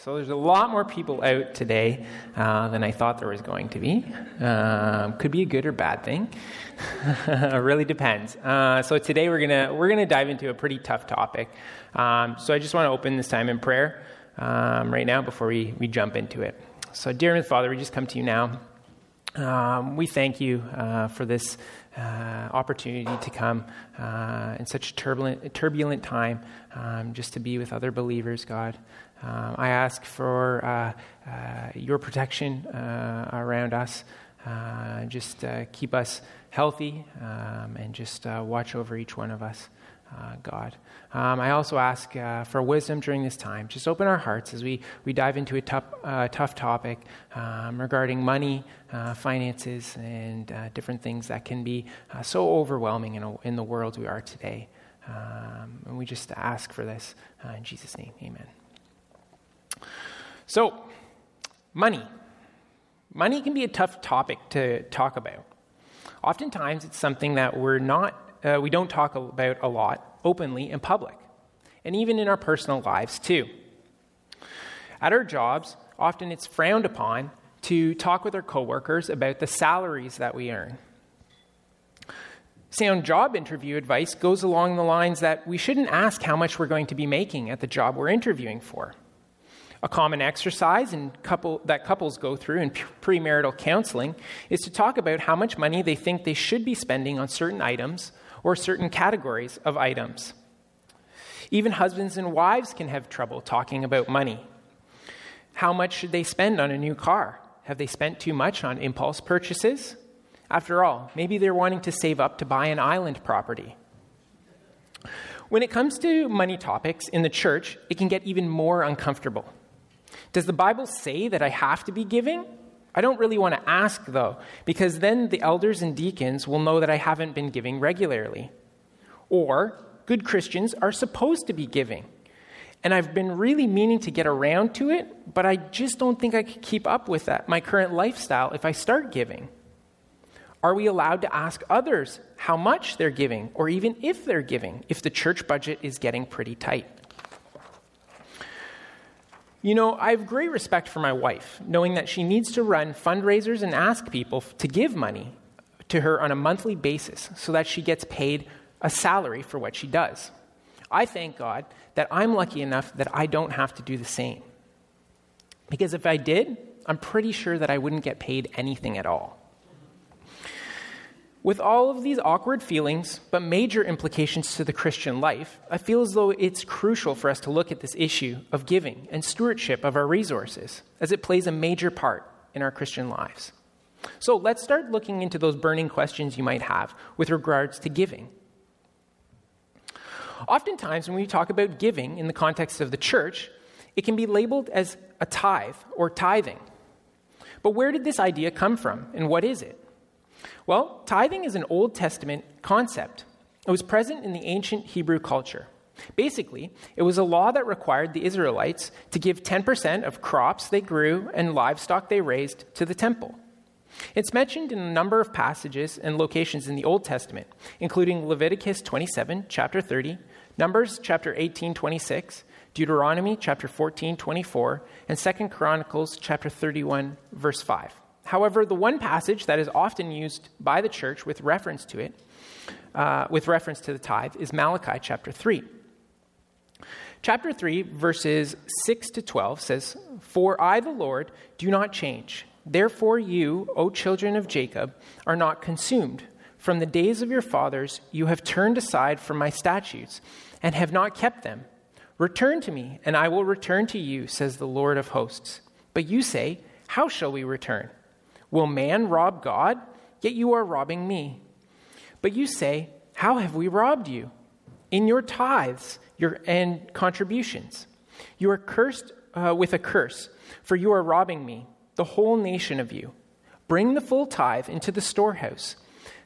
So there's a lot more people out today uh, than I thought there was going to be. Um, could be a good or bad thing. it really depends. Uh, so today we're gonna we're gonna dive into a pretty tough topic. Um, so I just want to open this time in prayer um, right now before we, we jump into it. So dear Father, we just come to you now. Um, we thank you uh, for this uh, opportunity to come uh, in such a turbulent, turbulent time, um, just to be with other believers, God. Um, I ask for uh, uh, your protection uh, around us. Uh, just uh, keep us healthy um, and just uh, watch over each one of us, God. Um, I also ask for wisdom during this time. Just open our hearts as we, we dive into a tough, tough topic um, regarding money, finances, and different things that can be so overwhelming in, a, in the world we are today. Um, and we just ask for this in Jesus' name. Amen. So, money. Money can be a tough topic to talk about. Oftentimes, it's something that we're not, uh, we don't talk about a lot openly in public, and even in our personal lives too. At our jobs, often it's frowned upon to talk with our coworkers about the salaries that we earn. Sound job interview advice goes along the lines that we shouldn't ask how much we're going to be making at the job we're interviewing for. A common exercise couple, that couples go through in premarital counseling is to talk about how much money they think they should be spending on certain items or certain categories of items. Even husbands and wives can have trouble talking about money. How much should they spend on a new car? Have they spent too much on impulse purchases? After all, maybe they're wanting to save up to buy an island property. When it comes to money topics in the church, it can get even more uncomfortable. Does the Bible say that I have to be giving? I don't really want to ask, though, because then the elders and deacons will know that I haven't been giving regularly. Or, good Christians are supposed to be giving. And I've been really meaning to get around to it, but I just don't think I could keep up with that, my current lifestyle, if I start giving. Are we allowed to ask others how much they're giving, or even if they're giving, if the church budget is getting pretty tight? You know, I have great respect for my wife, knowing that she needs to run fundraisers and ask people to give money to her on a monthly basis so that she gets paid a salary for what she does. I thank God that I'm lucky enough that I don't have to do the same. Because if I did, I'm pretty sure that I wouldn't get paid anything at all. With all of these awkward feelings, but major implications to the Christian life, I feel as though it's crucial for us to look at this issue of giving and stewardship of our resources, as it plays a major part in our Christian lives. So let's start looking into those burning questions you might have with regards to giving. Oftentimes, when we talk about giving in the context of the church, it can be labeled as a tithe or tithing. But where did this idea come from, and what is it? Well, tithing is an Old Testament concept. It was present in the ancient Hebrew culture. Basically, it was a law that required the Israelites to give 10% of crops they grew and livestock they raised to the temple. It's mentioned in a number of passages and locations in the Old Testament, including Leviticus 27, chapter 30, Numbers chapter 18, 26, Deuteronomy chapter 14, 24, and 2 Chronicles chapter 31, verse 5. However, the one passage that is often used by the church with reference to it, uh, with reference to the tithe, is Malachi chapter 3. Chapter 3, verses 6 to 12 says, For I, the Lord, do not change. Therefore, you, O children of Jacob, are not consumed. From the days of your fathers, you have turned aside from my statutes and have not kept them. Return to me, and I will return to you, says the Lord of hosts. But you say, How shall we return? Will man rob God? Yet you are robbing me. But you say, How have we robbed you? In your tithes your, and contributions. You are cursed uh, with a curse, for you are robbing me, the whole nation of you. Bring the full tithe into the storehouse,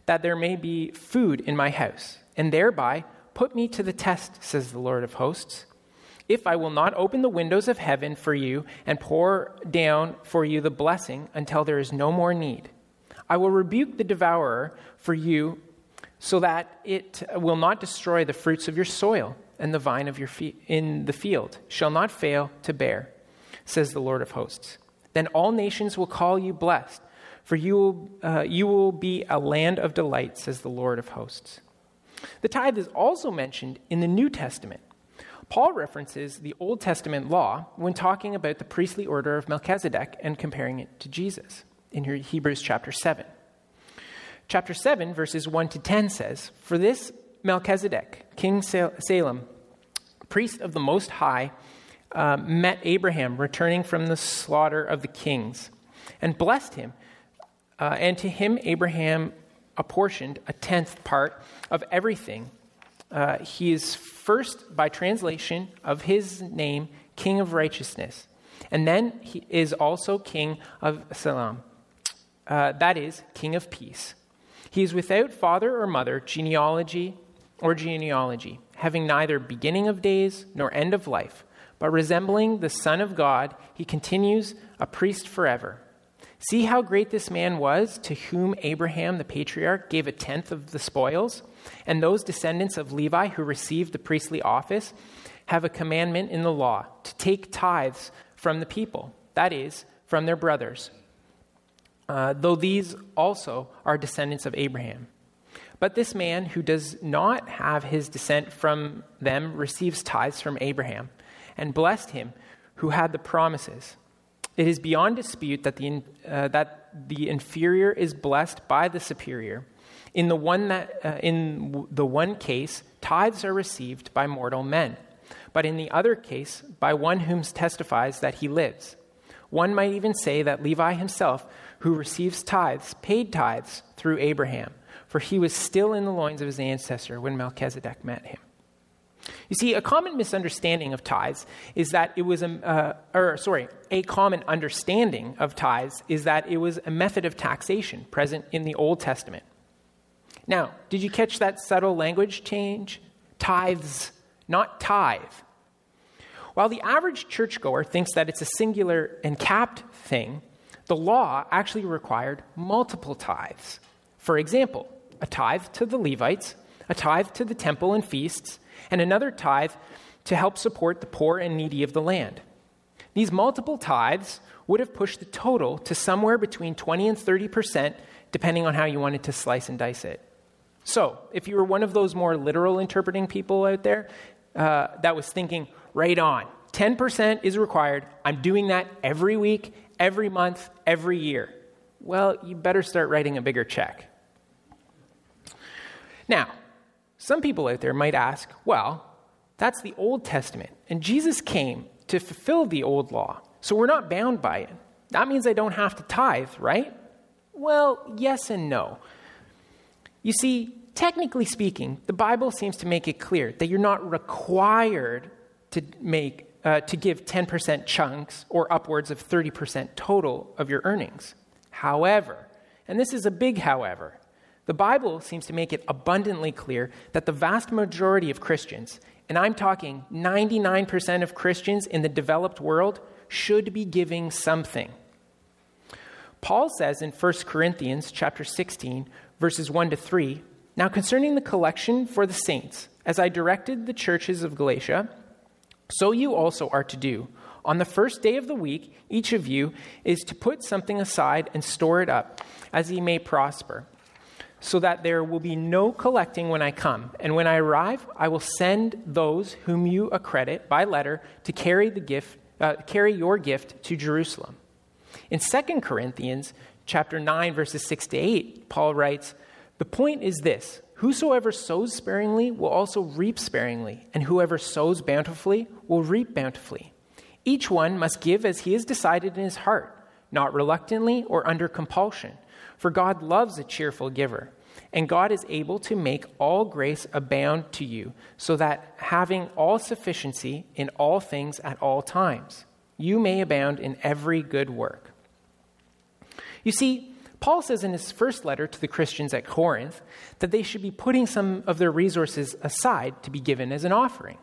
that there may be food in my house, and thereby put me to the test, says the Lord of hosts if I will not open the windows of heaven for you and pour down for you the blessing until there is no more need. I will rebuke the devourer for you so that it will not destroy the fruits of your soil, and the vine of your fe- in the field shall not fail to bear. says the Lord of hosts. Then all nations will call you blessed, for you will, uh, you will be a land of delight, says the Lord of hosts. The tithe is also mentioned in the New Testament. Paul references the Old Testament law when talking about the priestly order of Melchizedek and comparing it to Jesus in Hebrews chapter 7. Chapter 7, verses 1 to 10 says, For this Melchizedek, King Salem, priest of the Most High, uh, met Abraham returning from the slaughter of the kings and blessed him. Uh, and to him, Abraham apportioned a tenth part of everything. Uh, he is first, by translation of his name, King of Righteousness. And then he is also King of Salem, uh, that is, King of Peace. He is without father or mother, genealogy or genealogy, having neither beginning of days nor end of life, but resembling the Son of God, he continues a priest forever. See how great this man was, to whom Abraham the patriarch gave a tenth of the spoils? And those descendants of Levi who received the priestly office have a commandment in the law to take tithes from the people, that is, from their brothers, uh, though these also are descendants of Abraham. But this man who does not have his descent from them receives tithes from Abraham and blessed him who had the promises. It is beyond dispute that the, uh, that the inferior is blessed by the superior. In the, one that, uh, in the one case, tithes are received by mortal men, but in the other case, by one whom testifies that he lives. One might even say that Levi himself, who receives tithes, paid tithes through Abraham, for he was still in the loins of his ancestor when Melchizedek met him. You see, a common misunderstanding of tithes is that it was a, uh, or sorry, a common understanding of tithes is that it was a method of taxation present in the Old Testament. Now, did you catch that subtle language change? Tithes, not tithe. While the average churchgoer thinks that it's a singular and capped thing, the law actually required multiple tithes. For example, a tithe to the Levites, a tithe to the temple and feasts, and another tithe to help support the poor and needy of the land. These multiple tithes would have pushed the total to somewhere between 20 and 30 percent, depending on how you wanted to slice and dice it. So, if you were one of those more literal interpreting people out there uh, that was thinking, right on, 10% is required, I'm doing that every week, every month, every year, well, you better start writing a bigger check. Now, some people out there might ask, well, that's the Old Testament, and Jesus came to fulfill the old law, so we're not bound by it. That means I don't have to tithe, right? Well, yes and no. You see, technically speaking, the Bible seems to make it clear that you're not required to make uh, to give 10% chunks or upwards of 30% total of your earnings. However, and this is a big however, the Bible seems to make it abundantly clear that the vast majority of Christians, and I'm talking 99% of Christians in the developed world, should be giving something. Paul says in 1 Corinthians chapter 16 verses 1 to 3, "Now concerning the collection for the saints, as I directed the churches of Galatia, so you also are to do. On the first day of the week, each of you is to put something aside and store it up, as he may prosper." So that there will be no collecting when I come. And when I arrive, I will send those whom you accredit by letter to carry the gift, uh, carry your gift to Jerusalem. In 2 Corinthians chapter 9 verses 6 to 8, Paul writes, "The point is this: whosoever sows sparingly will also reap sparingly, and whoever sows bountifully will reap bountifully. Each one must give as he has decided in his heart, not reluctantly or under compulsion." For God loves a cheerful giver. And God is able to make all grace abound to you, so that having all sufficiency in all things at all times, you may abound in every good work. You see, Paul says in his first letter to the Christians at Corinth that they should be putting some of their resources aside to be given as an offering.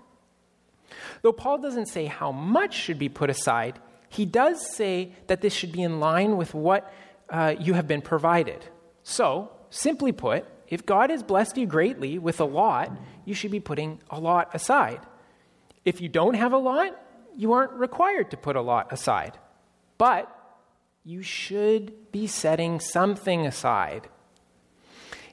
Though Paul doesn't say how much should be put aside, he does say that this should be in line with what uh, you have been provided. So, simply put, if God has blessed you greatly with a lot, you should be putting a lot aside. If you don't have a lot, you aren't required to put a lot aside, but you should be setting something aside.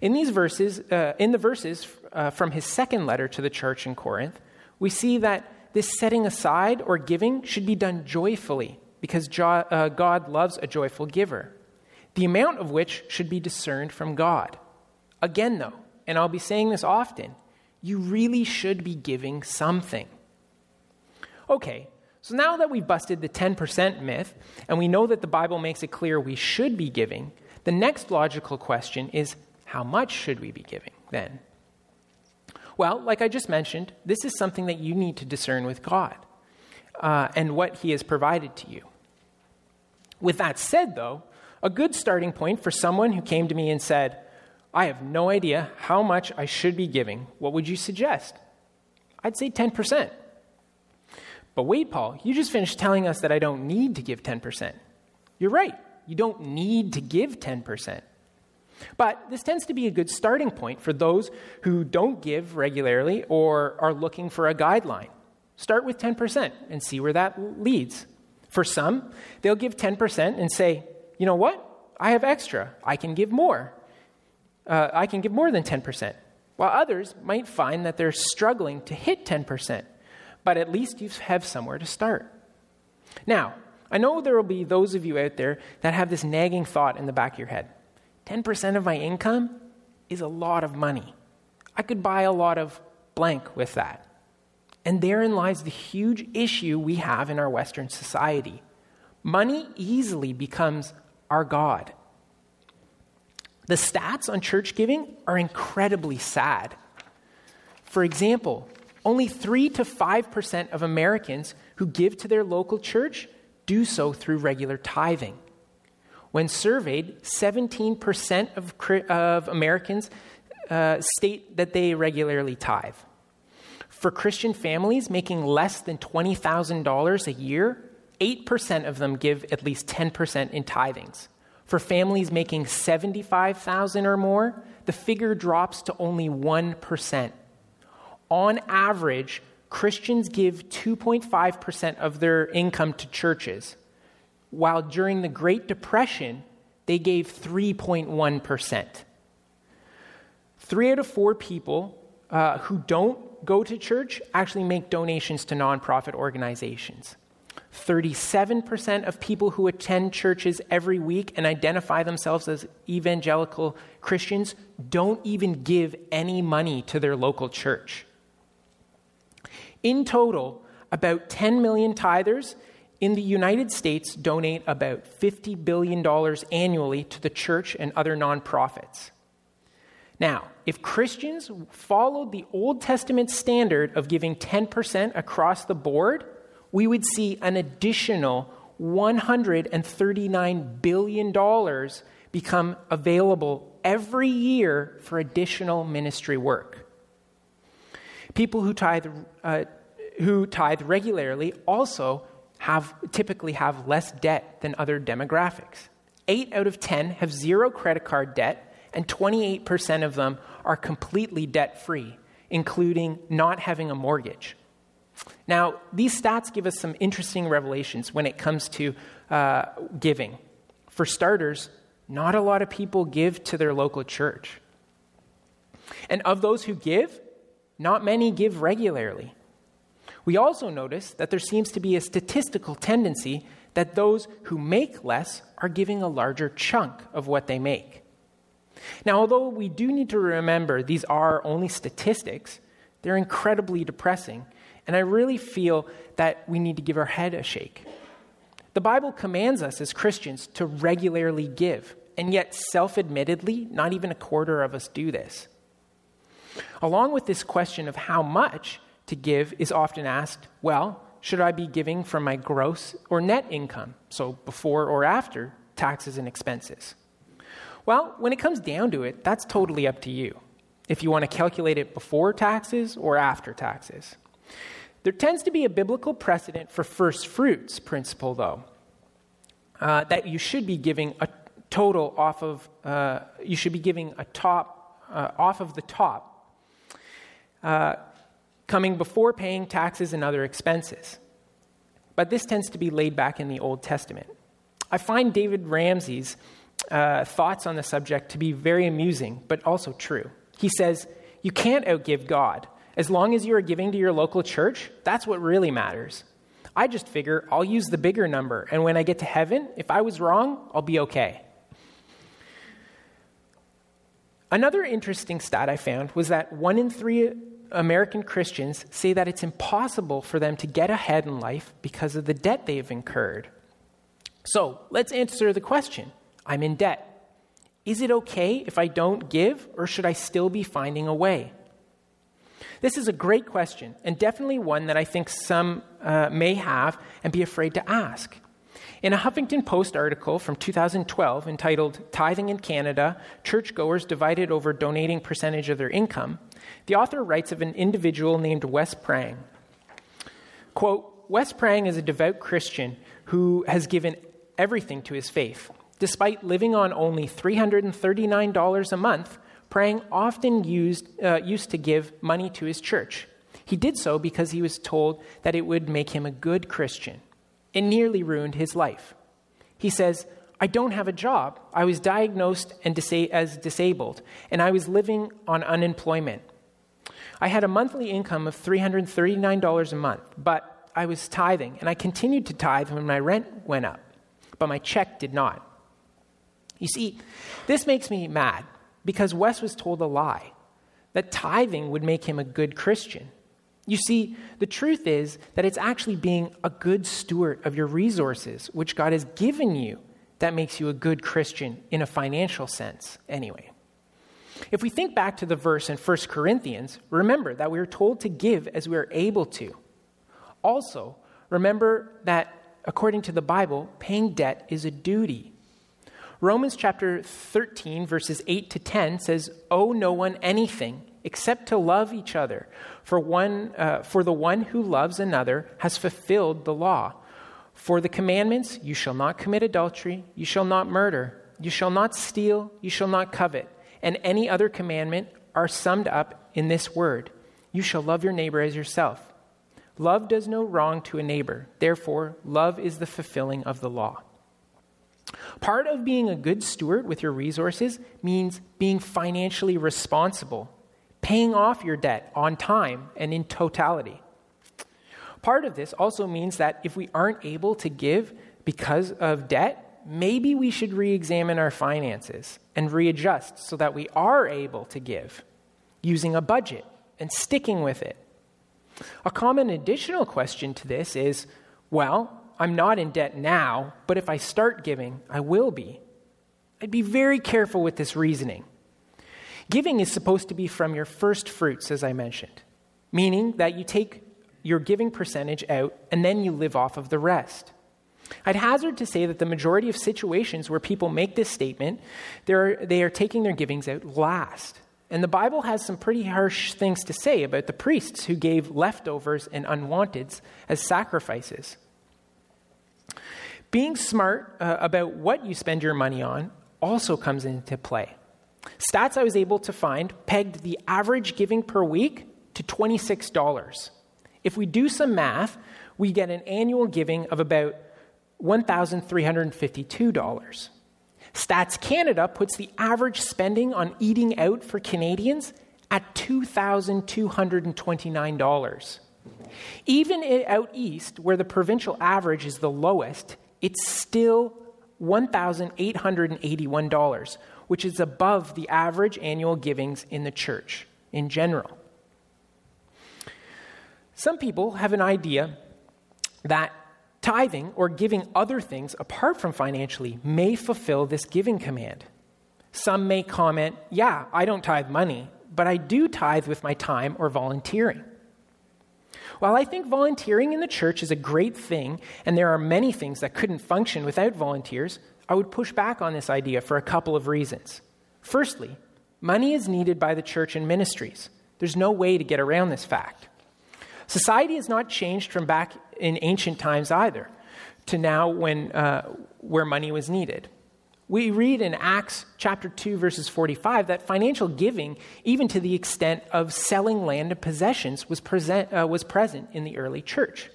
In these verses, uh, in the verses uh, from his second letter to the church in Corinth, we see that this setting aside or giving should be done joyfully because jo- uh, God loves a joyful giver, the amount of which should be discerned from God. Again, though, and I'll be saying this often, you really should be giving something. Okay, so now that we've busted the 10% myth and we know that the Bible makes it clear we should be giving, the next logical question is how much should we be giving then? Well, like I just mentioned, this is something that you need to discern with God uh, and what He has provided to you. With that said, though, a good starting point for someone who came to me and said, I have no idea how much I should be giving, what would you suggest? I'd say 10%. But wait, Paul, you just finished telling us that I don't need to give 10%. You're right, you don't need to give 10%. But this tends to be a good starting point for those who don't give regularly or are looking for a guideline. Start with 10% and see where that leads. For some, they'll give 10% and say, you know what? I have extra. I can give more. Uh, I can give more than 10%. While others might find that they're struggling to hit 10%, but at least you have somewhere to start. Now, I know there will be those of you out there that have this nagging thought in the back of your head 10% of my income is a lot of money. I could buy a lot of blank with that. And therein lies the huge issue we have in our Western society. Money easily becomes our God. The stats on church giving are incredibly sad. For example, only 3 to 5% of Americans who give to their local church do so through regular tithing. When surveyed, 17% of, of Americans uh, state that they regularly tithe. For Christian families making less than $20,000 a year, 8% of them give at least 10% in tithings. For families making 75,000 or more, the figure drops to only 1%. On average, Christians give 2.5% of their income to churches while during the Great Depression, they gave 3.1%. Three out of four people uh, who don't go to church actually make donations to nonprofit organizations. 37% of people who attend churches every week and identify themselves as evangelical Christians don't even give any money to their local church. In total, about 10 million tithers in the United States donate about $50 billion annually to the church and other nonprofits. Now, if Christians followed the Old Testament standard of giving 10% across the board, we would see an additional $139 billion become available every year for additional ministry work. People who tithe, uh, who tithe regularly also have, typically have less debt than other demographics. Eight out of 10 have zero credit card debt, and 28% of them are completely debt free, including not having a mortgage. Now, these stats give us some interesting revelations when it comes to uh, giving. For starters, not a lot of people give to their local church. And of those who give, not many give regularly. We also notice that there seems to be a statistical tendency that those who make less are giving a larger chunk of what they make. Now, although we do need to remember these are only statistics, they're incredibly depressing, and I really feel that we need to give our head a shake. The Bible commands us as Christians to regularly give, and yet, self admittedly, not even a quarter of us do this. Along with this question of how much, to give is often asked well, should I be giving from my gross or net income, so before or after taxes and expenses? Well, when it comes down to it, that's totally up to you. If you want to calculate it before taxes or after taxes. There tends to be a biblical precedent for first fruits principle, though, uh, that you should be giving a total off of, uh, you should be giving a top, uh, off of the top. Uh, coming before paying taxes and other expenses. but this tends to be laid back in the Old Testament. I find David Ramsey's uh, thoughts on the subject to be very amusing, but also true. He says, You can't outgive God. As long as you are giving to your local church, that's what really matters. I just figure I'll use the bigger number, and when I get to heaven, if I was wrong, I'll be okay. Another interesting stat I found was that one in three American Christians say that it's impossible for them to get ahead in life because of the debt they've incurred. So let's answer the question I'm in debt. Is it okay if I don't give, or should I still be finding a way? This is a great question, and definitely one that I think some uh, may have and be afraid to ask. In a Huffington Post article from 2012 entitled Tithing in Canada Churchgoers Divided Over Donating Percentage of Their Income, the author writes of an individual named Wes Prang. Quote Wes Prang is a devout Christian who has given everything to his faith. Despite living on only $339 a month, Prang often used, uh, used to give money to his church. He did so because he was told that it would make him a good Christian. It nearly ruined his life. He says, I don't have a job. I was diagnosed and disa- as disabled, and I was living on unemployment. I had a monthly income of $339 a month, but I was tithing, and I continued to tithe when my rent went up, but my check did not. You see, this makes me mad because Wes was told a lie that tithing would make him a good Christian. You see, the truth is that it's actually being a good steward of your resources, which God has given you, that makes you a good Christian in a financial sense, anyway. If we think back to the verse in 1 Corinthians, remember that we are told to give as we are able to. Also, remember that according to the Bible, paying debt is a duty. Romans chapter 13, verses 8 to 10 says, Owe no one anything except to love each other. For, one, uh, for the one who loves another has fulfilled the law. For the commandments, you shall not commit adultery, you shall not murder, you shall not steal, you shall not covet, and any other commandment are summed up in this word You shall love your neighbor as yourself. Love does no wrong to a neighbor, therefore, love is the fulfilling of the law. Part of being a good steward with your resources means being financially responsible, paying off your debt on time and in totality. Part of this also means that if we aren't able to give because of debt, maybe we should re examine our finances and readjust so that we are able to give using a budget and sticking with it. A common additional question to this is well, I'm not in debt now, but if I start giving, I will be. I'd be very careful with this reasoning. Giving is supposed to be from your first fruits, as I mentioned, meaning that you take your giving percentage out and then you live off of the rest. I'd hazard to say that the majority of situations where people make this statement, are, they are taking their givings out last. And the Bible has some pretty harsh things to say about the priests who gave leftovers and unwanteds as sacrifices. Being smart uh, about what you spend your money on also comes into play. Stats I was able to find pegged the average giving per week to $26. If we do some math, we get an annual giving of about $1,352. Stats Canada puts the average spending on eating out for Canadians at $2,229. Even out east, where the provincial average is the lowest, it's still $1,881, which is above the average annual givings in the church in general. Some people have an idea that tithing or giving other things apart from financially may fulfill this giving command. Some may comment, Yeah, I don't tithe money, but I do tithe with my time or volunteering. While I think volunteering in the church is a great thing, and there are many things that couldn't function without volunteers, I would push back on this idea for a couple of reasons. Firstly, money is needed by the church and ministries. There's no way to get around this fact. Society has not changed from back in ancient times either to now when, uh, where money was needed. We read in Acts chapter 2, verses 45, that financial giving, even to the extent of selling land and possessions, was, present, uh, was present in the early church.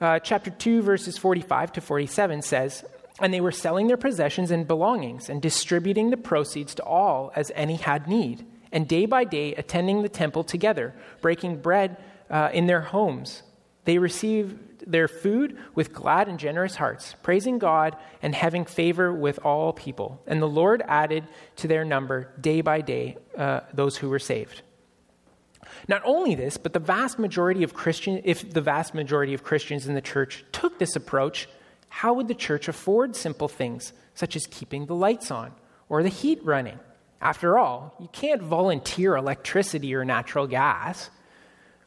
uh, chapter 2, verses 45 to 47 says, And they were selling their possessions and belongings and distributing the proceeds to all as any had need, and day by day attending the temple together, breaking bread uh, in their homes. They received their food with glad and generous hearts, praising God and having favor with all people. And the Lord added to their number day by day uh, those who were saved. Not only this, but the vast majority of Christians, if the vast majority of Christians in the church took this approach, how would the church afford simple things such as keeping the lights on or the heat running? After all, you can't volunteer electricity or natural gas.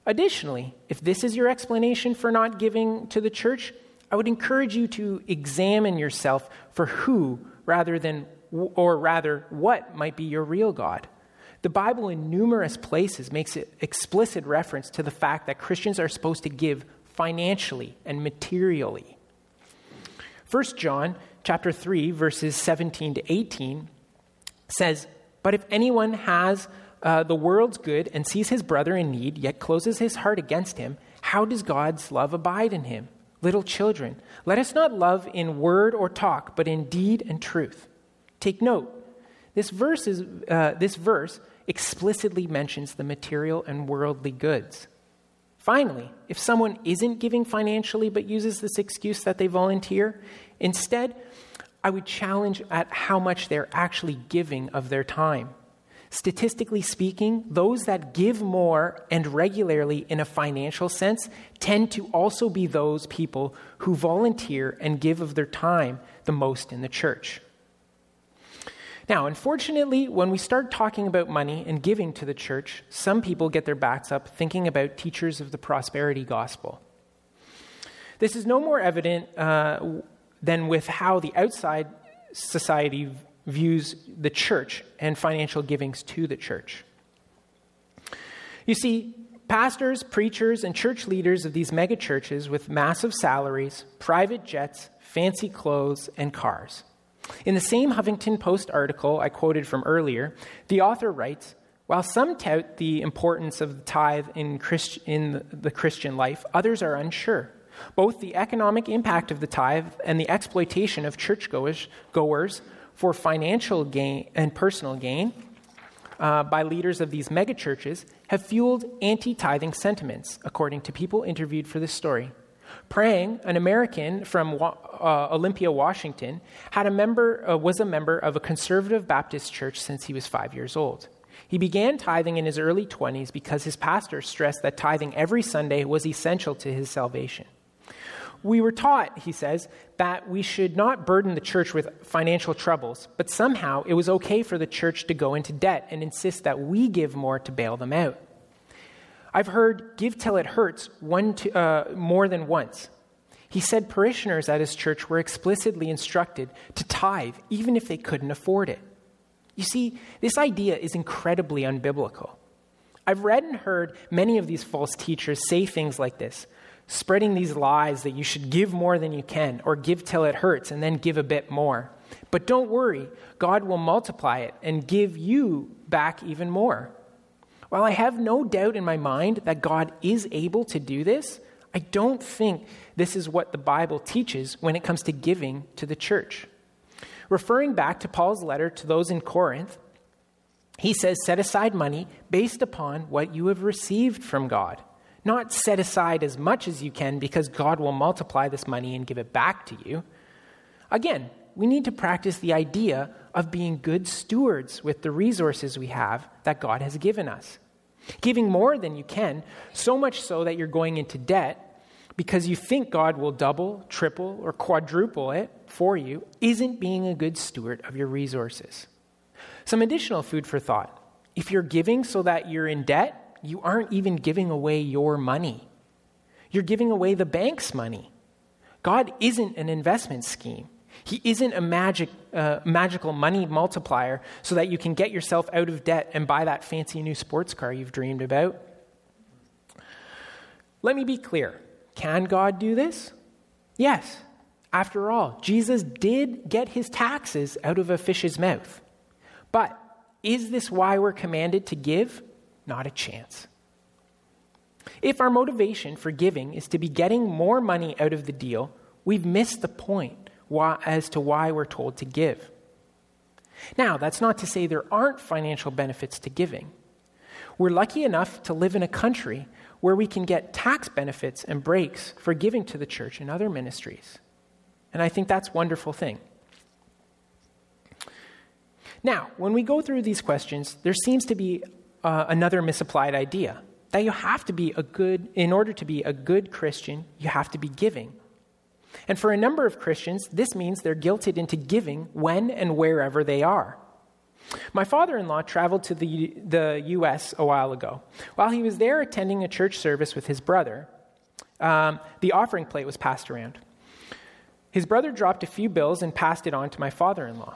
Additionally, if this is your explanation for not giving to the church, I would encourage you to examine yourself for who rather than or rather what might be your real God. The Bible in numerous places makes it explicit reference to the fact that Christians are supposed to give financially and materially. 1 John chapter 3 verses 17 to 18 says, "But if anyone has uh, the world's good and sees his brother in need, yet closes his heart against him, how does God's love abide in him? Little children, let us not love in word or talk, but in deed and truth." Take note. This verse, is, uh, this verse explicitly mentions the material and worldly goods. Finally, if someone isn't giving financially but uses this excuse that they volunteer, instead, I would challenge at how much they're actually giving of their time. Statistically speaking, those that give more and regularly in a financial sense tend to also be those people who volunteer and give of their time the most in the church. Now, unfortunately, when we start talking about money and giving to the church, some people get their backs up thinking about teachers of the prosperity gospel. This is no more evident uh, than with how the outside society views the church and financial givings to the church. You see, pastors, preachers, and church leaders of these megachurches with massive salaries, private jets, fancy clothes, and cars in the same Huffington Post article I quoted from earlier, the author writes While some tout the importance of the tithe in, Christ- in the Christian life, others are unsure. Both the economic impact of the tithe and the exploitation of churchgoers goers for financial gain and personal gain uh, by leaders of these megachurches have fueled anti tithing sentiments, according to people interviewed for this story. Prang, an American from uh, Olympia, Washington, had a member, uh, was a member of a conservative Baptist church since he was five years old. He began tithing in his early 20s because his pastor stressed that tithing every Sunday was essential to his salvation. We were taught, he says, that we should not burden the church with financial troubles, but somehow it was okay for the church to go into debt and insist that we give more to bail them out. I've heard give till it hurts one to, uh, more than once. He said parishioners at his church were explicitly instructed to tithe even if they couldn't afford it. You see, this idea is incredibly unbiblical. I've read and heard many of these false teachers say things like this, spreading these lies that you should give more than you can or give till it hurts and then give a bit more. But don't worry, God will multiply it and give you back even more. While I have no doubt in my mind that God is able to do this, I don't think this is what the Bible teaches when it comes to giving to the church. Referring back to Paul's letter to those in Corinth, he says, Set aside money based upon what you have received from God. Not set aside as much as you can because God will multiply this money and give it back to you. Again, we need to practice the idea of being good stewards with the resources we have that God has given us. Giving more than you can, so much so that you're going into debt because you think God will double, triple, or quadruple it for you, isn't being a good steward of your resources. Some additional food for thought. If you're giving so that you're in debt, you aren't even giving away your money. You're giving away the bank's money. God isn't an investment scheme. He isn't a magic, uh, magical money multiplier so that you can get yourself out of debt and buy that fancy new sports car you've dreamed about. Let me be clear can God do this? Yes. After all, Jesus did get his taxes out of a fish's mouth. But is this why we're commanded to give? Not a chance. If our motivation for giving is to be getting more money out of the deal, we've missed the point why, as to why we're told to give. Now, that's not to say there aren't financial benefits to giving. We're lucky enough to live in a country where we can get tax benefits and breaks for giving to the church and other ministries. And I think that's a wonderful thing. Now, when we go through these questions, there seems to be uh, another misapplied idea that you have to be a good, in order to be a good Christian, you have to be giving. And for a number of Christians, this means they're guilted into giving when and wherever they are. My father in law traveled to the, the U.S. a while ago. While he was there attending a church service with his brother, um, the offering plate was passed around. His brother dropped a few bills and passed it on to my father in law.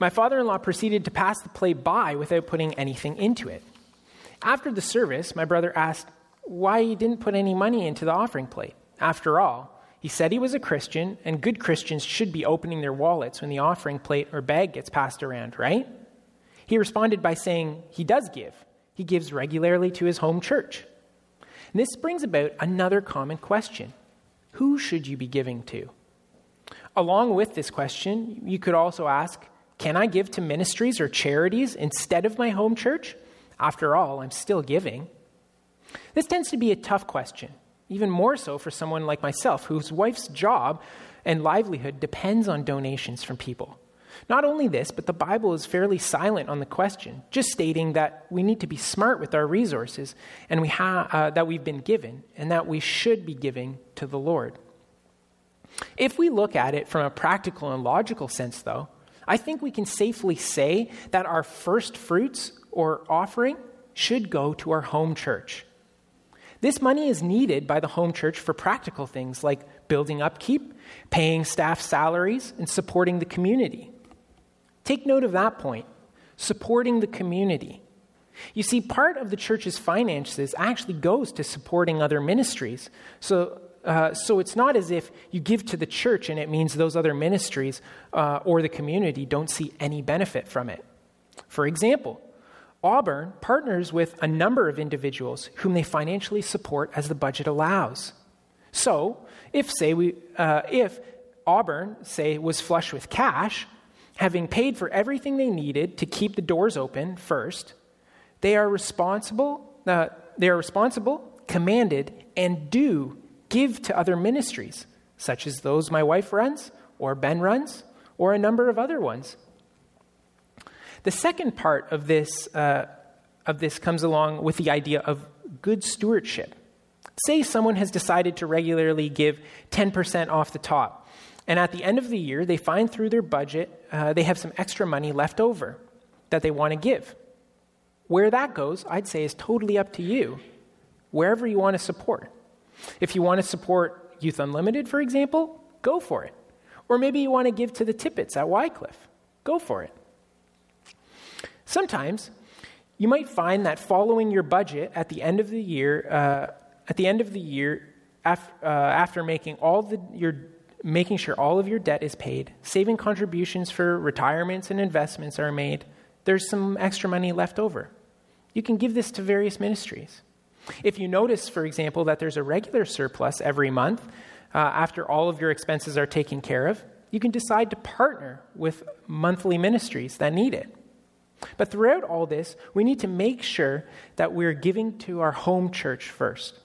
My father in law proceeded to pass the plate by without putting anything into it. After the service, my brother asked why he didn't put any money into the offering plate. After all, he said he was a Christian, and good Christians should be opening their wallets when the offering plate or bag gets passed around, right? He responded by saying he does give. He gives regularly to his home church. And this brings about another common question Who should you be giving to? Along with this question, you could also ask Can I give to ministries or charities instead of my home church? After all, I'm still giving. This tends to be a tough question even more so for someone like myself, whose wife's job and livelihood depends on donations from people. Not only this, but the Bible is fairly silent on the question, just stating that we need to be smart with our resources and we ha- uh, that we've been given and that we should be giving to the Lord. If we look at it from a practical and logical sense, though, I think we can safely say that our first fruits or offering should go to our home church. This money is needed by the home church for practical things like building upkeep, paying staff salaries, and supporting the community. Take note of that point supporting the community. You see, part of the church's finances actually goes to supporting other ministries. So, uh, so it's not as if you give to the church and it means those other ministries uh, or the community don't see any benefit from it. For example, Auburn partners with a number of individuals whom they financially support as the budget allows. So, if say we, uh, if Auburn say was flush with cash, having paid for everything they needed to keep the doors open first, they are responsible. Uh, they are responsible, commanded, and do give to other ministries, such as those my wife runs, or Ben runs, or a number of other ones. The second part of this, uh, of this comes along with the idea of good stewardship. Say someone has decided to regularly give 10% off the top, and at the end of the year, they find through their budget uh, they have some extra money left over that they want to give. Where that goes, I'd say, is totally up to you, wherever you want to support. If you want to support Youth Unlimited, for example, go for it. Or maybe you want to give to the Tippets at Wycliffe, go for it. Sometimes you might find that following your budget at the end of the year, uh, at the end of the year, af- uh, after making all the your making sure all of your debt is paid, saving contributions for retirements and investments are made, there's some extra money left over. You can give this to various ministries. If you notice, for example, that there's a regular surplus every month uh, after all of your expenses are taken care of, you can decide to partner with monthly ministries that need it. But throughout all this, we need to make sure that we're giving to our home church first.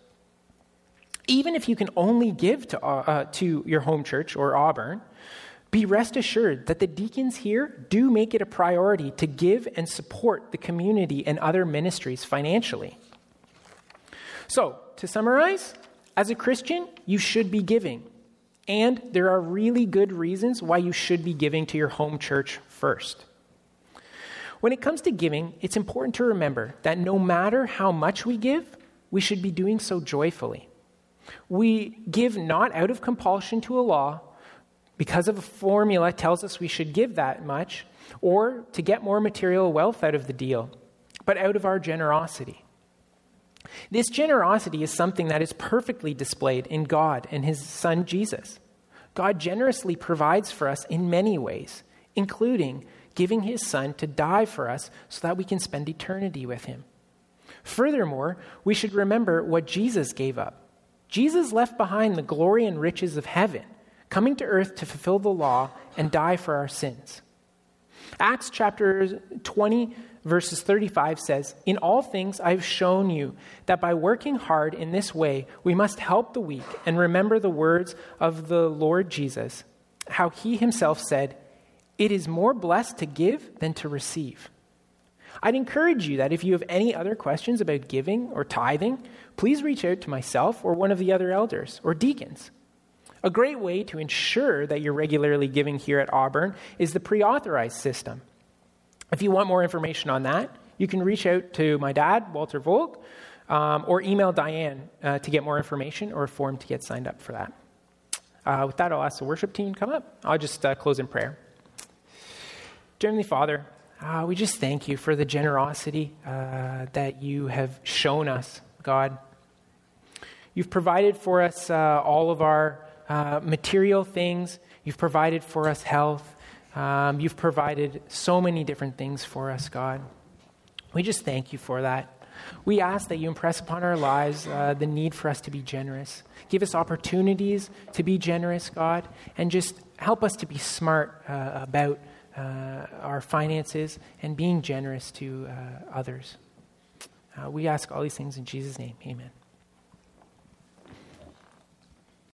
Even if you can only give to, uh, uh, to your home church or Auburn, be rest assured that the deacons here do make it a priority to give and support the community and other ministries financially. So, to summarize, as a Christian, you should be giving. And there are really good reasons why you should be giving to your home church first. When it comes to giving, it's important to remember that no matter how much we give, we should be doing so joyfully. We give not out of compulsion to a law because of a formula tells us we should give that much or to get more material wealth out of the deal, but out of our generosity. This generosity is something that is perfectly displayed in God and His Son Jesus. God generously provides for us in many ways, including giving his son to die for us so that we can spend eternity with him. Furthermore, we should remember what Jesus gave up. Jesus left behind the glory and riches of heaven, coming to earth to fulfill the law and die for our sins. Acts chapter 20, verses 35 says, In all things I have shown you that by working hard in this way, we must help the weak and remember the words of the Lord Jesus, how he himself said, It is more blessed to give than to receive. I'd encourage you that if you have any other questions about giving or tithing, please reach out to myself or one of the other elders or deacons. A great way to ensure that you're regularly giving here at Auburn is the pre authorized system. If you want more information on that, you can reach out to my dad, Walter Volk, um, or email Diane uh, to get more information or a form to get signed up for that. Uh, with that, I'll ask the worship team to come up. I'll just uh, close in prayer. Dear Father, uh, we just thank you for the generosity uh, that you have shown us, God. You've provided for us uh, all of our material things, you've provided for us health, um, you've provided so many different things for us, God. We just thank you for that. We ask that you impress upon our lives uh, the need for us to be generous. Give us opportunities to be generous, God, and just help us to be smart uh, about uh, our finances and being generous to uh, others. Uh, we ask all these things in Jesus' name. Amen.